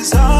How can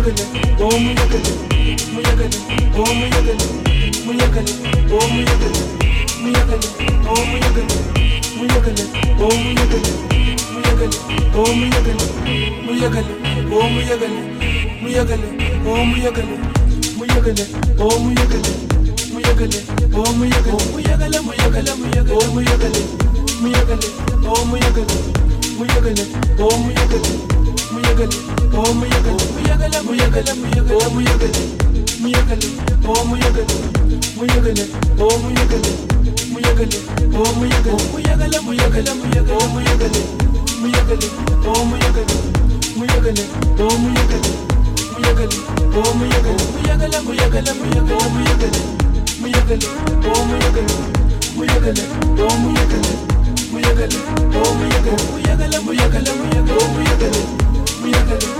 muyagale, oh muyagale, muyagale, oh muyagale, muyagale, oh muyagale, muyagale, oh muyagale, muyagale, oh muyagale. Muyagale, oh muyagale, muyagale, oh muyagale, muyagale, oh muyagale, muyagale, oh muyagale, muyagale, oh muyagale, muyagale, muyagale, muyagale, oh muyagale, muyagale, oh muyagale, muyagale, oh muyagale, muyagale, oh muyagale, muyagale, muyagale, muyagale, oh muyagale, muyagale, oh muyagale, muyagale, oh muyagale, muyagale, oh muyagale, muyagale, muyagale, muyagale, oh muyagale. Muyagale, oh muyagale, muyagale, oh muyagale, muyagale, oh muyagala muyagala muyagala muyagala oh muyagala muyagala oh muyagala muyagala oh muyagala muyagala oh muyagala muyagala muyagala muyagala oh muyagala muyagala oh muyagala muyagala oh muyagala muyagala oh muyagala muyagala muyagala muyagala oh muyagala muyagala oh muyagala muyagala oh muyagala muyagala oh muyagala muyagala muyagala muyagala oh muyagala muyagala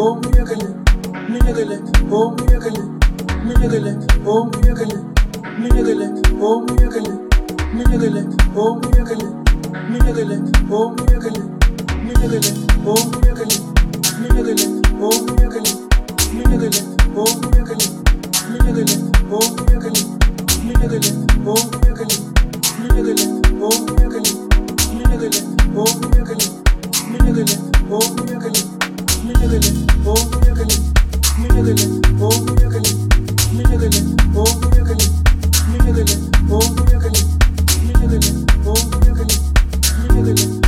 Oh, we are gonna Minagalik, oh Minagalik, Minagalik, oh Minagalik, Minagalik, oh Minagalik, Minagalik, oh Minagalik, Minagalik, oh Minagalik, Minagalik, oh Minagalik, Minagalik, oh Minagalik, Minagalik, oh Minagalik, Minagalik, oh Minagalik, Minagalik, oh Minagalik, Minagalik, oh Minagalik, Minagalik, oh Minagalik, Minagalik, oh Minagalik, Minagalik, oh Minagalik. Thank you.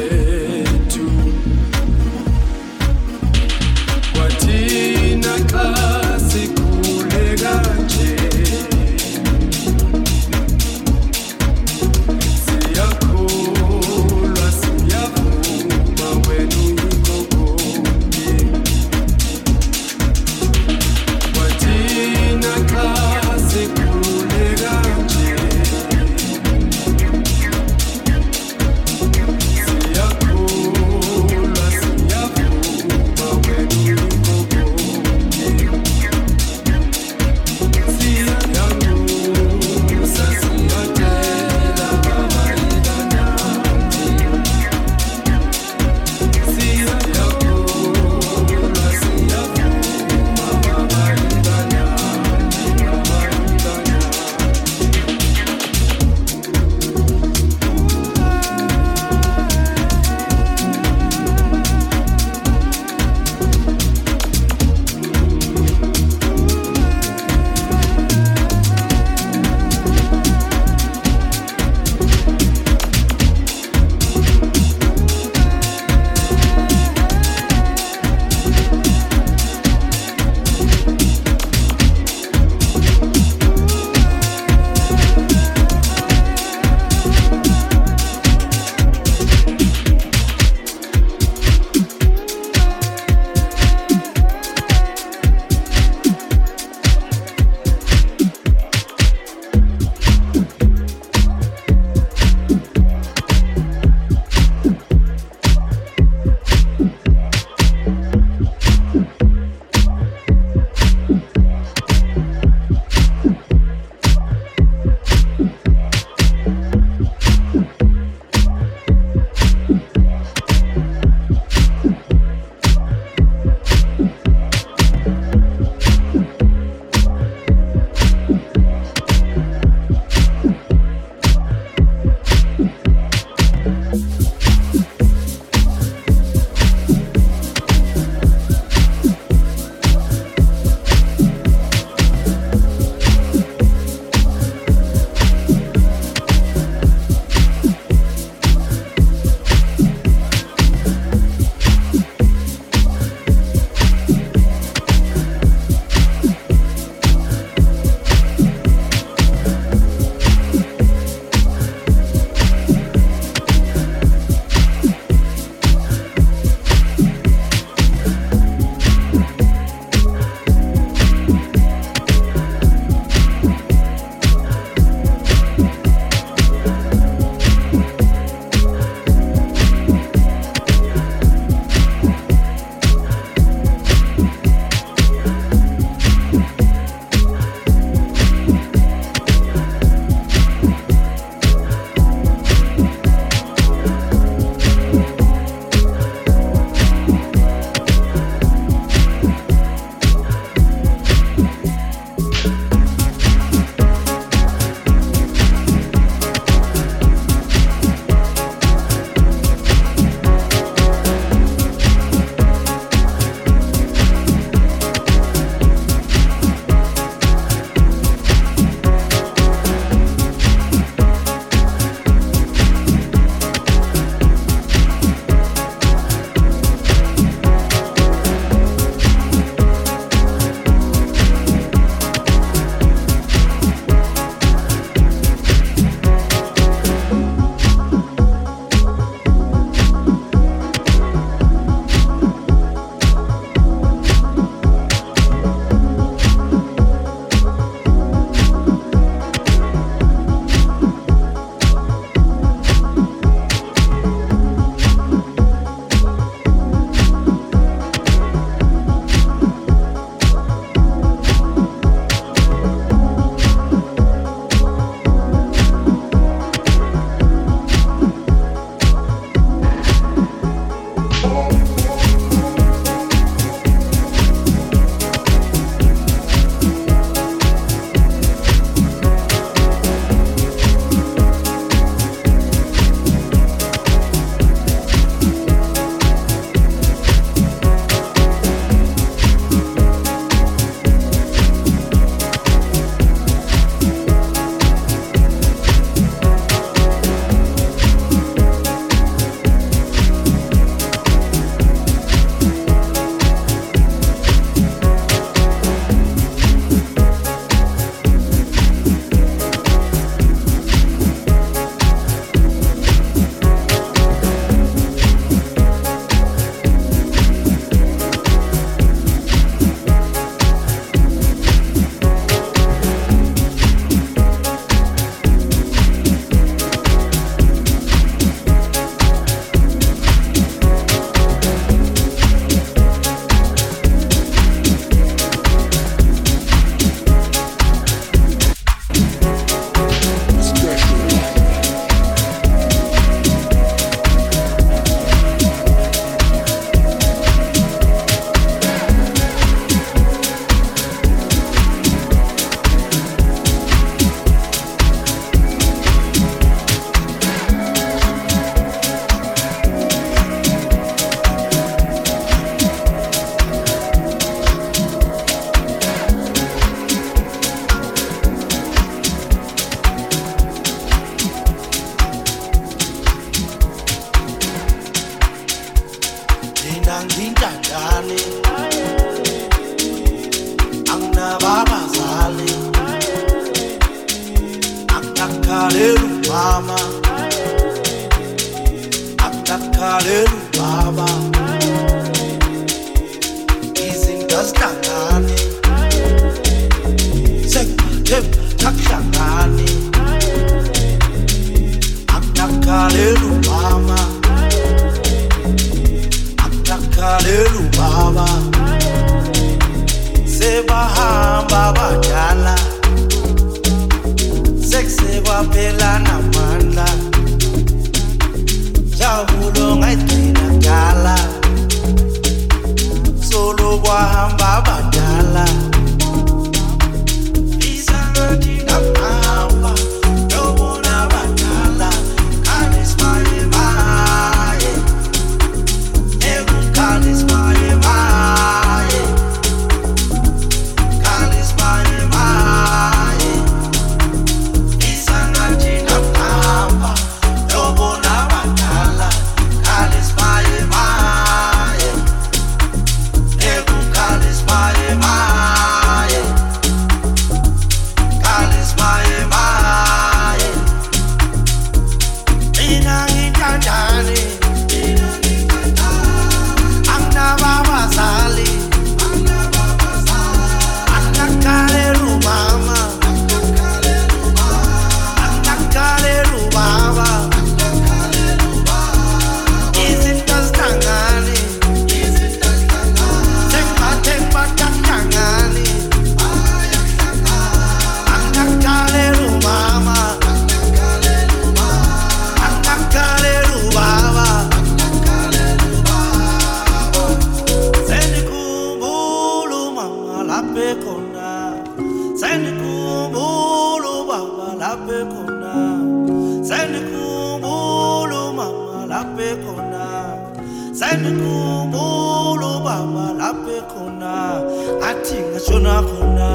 athi ngashona khona,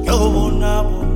ngiyobona bona,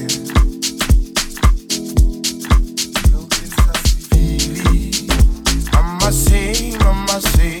passei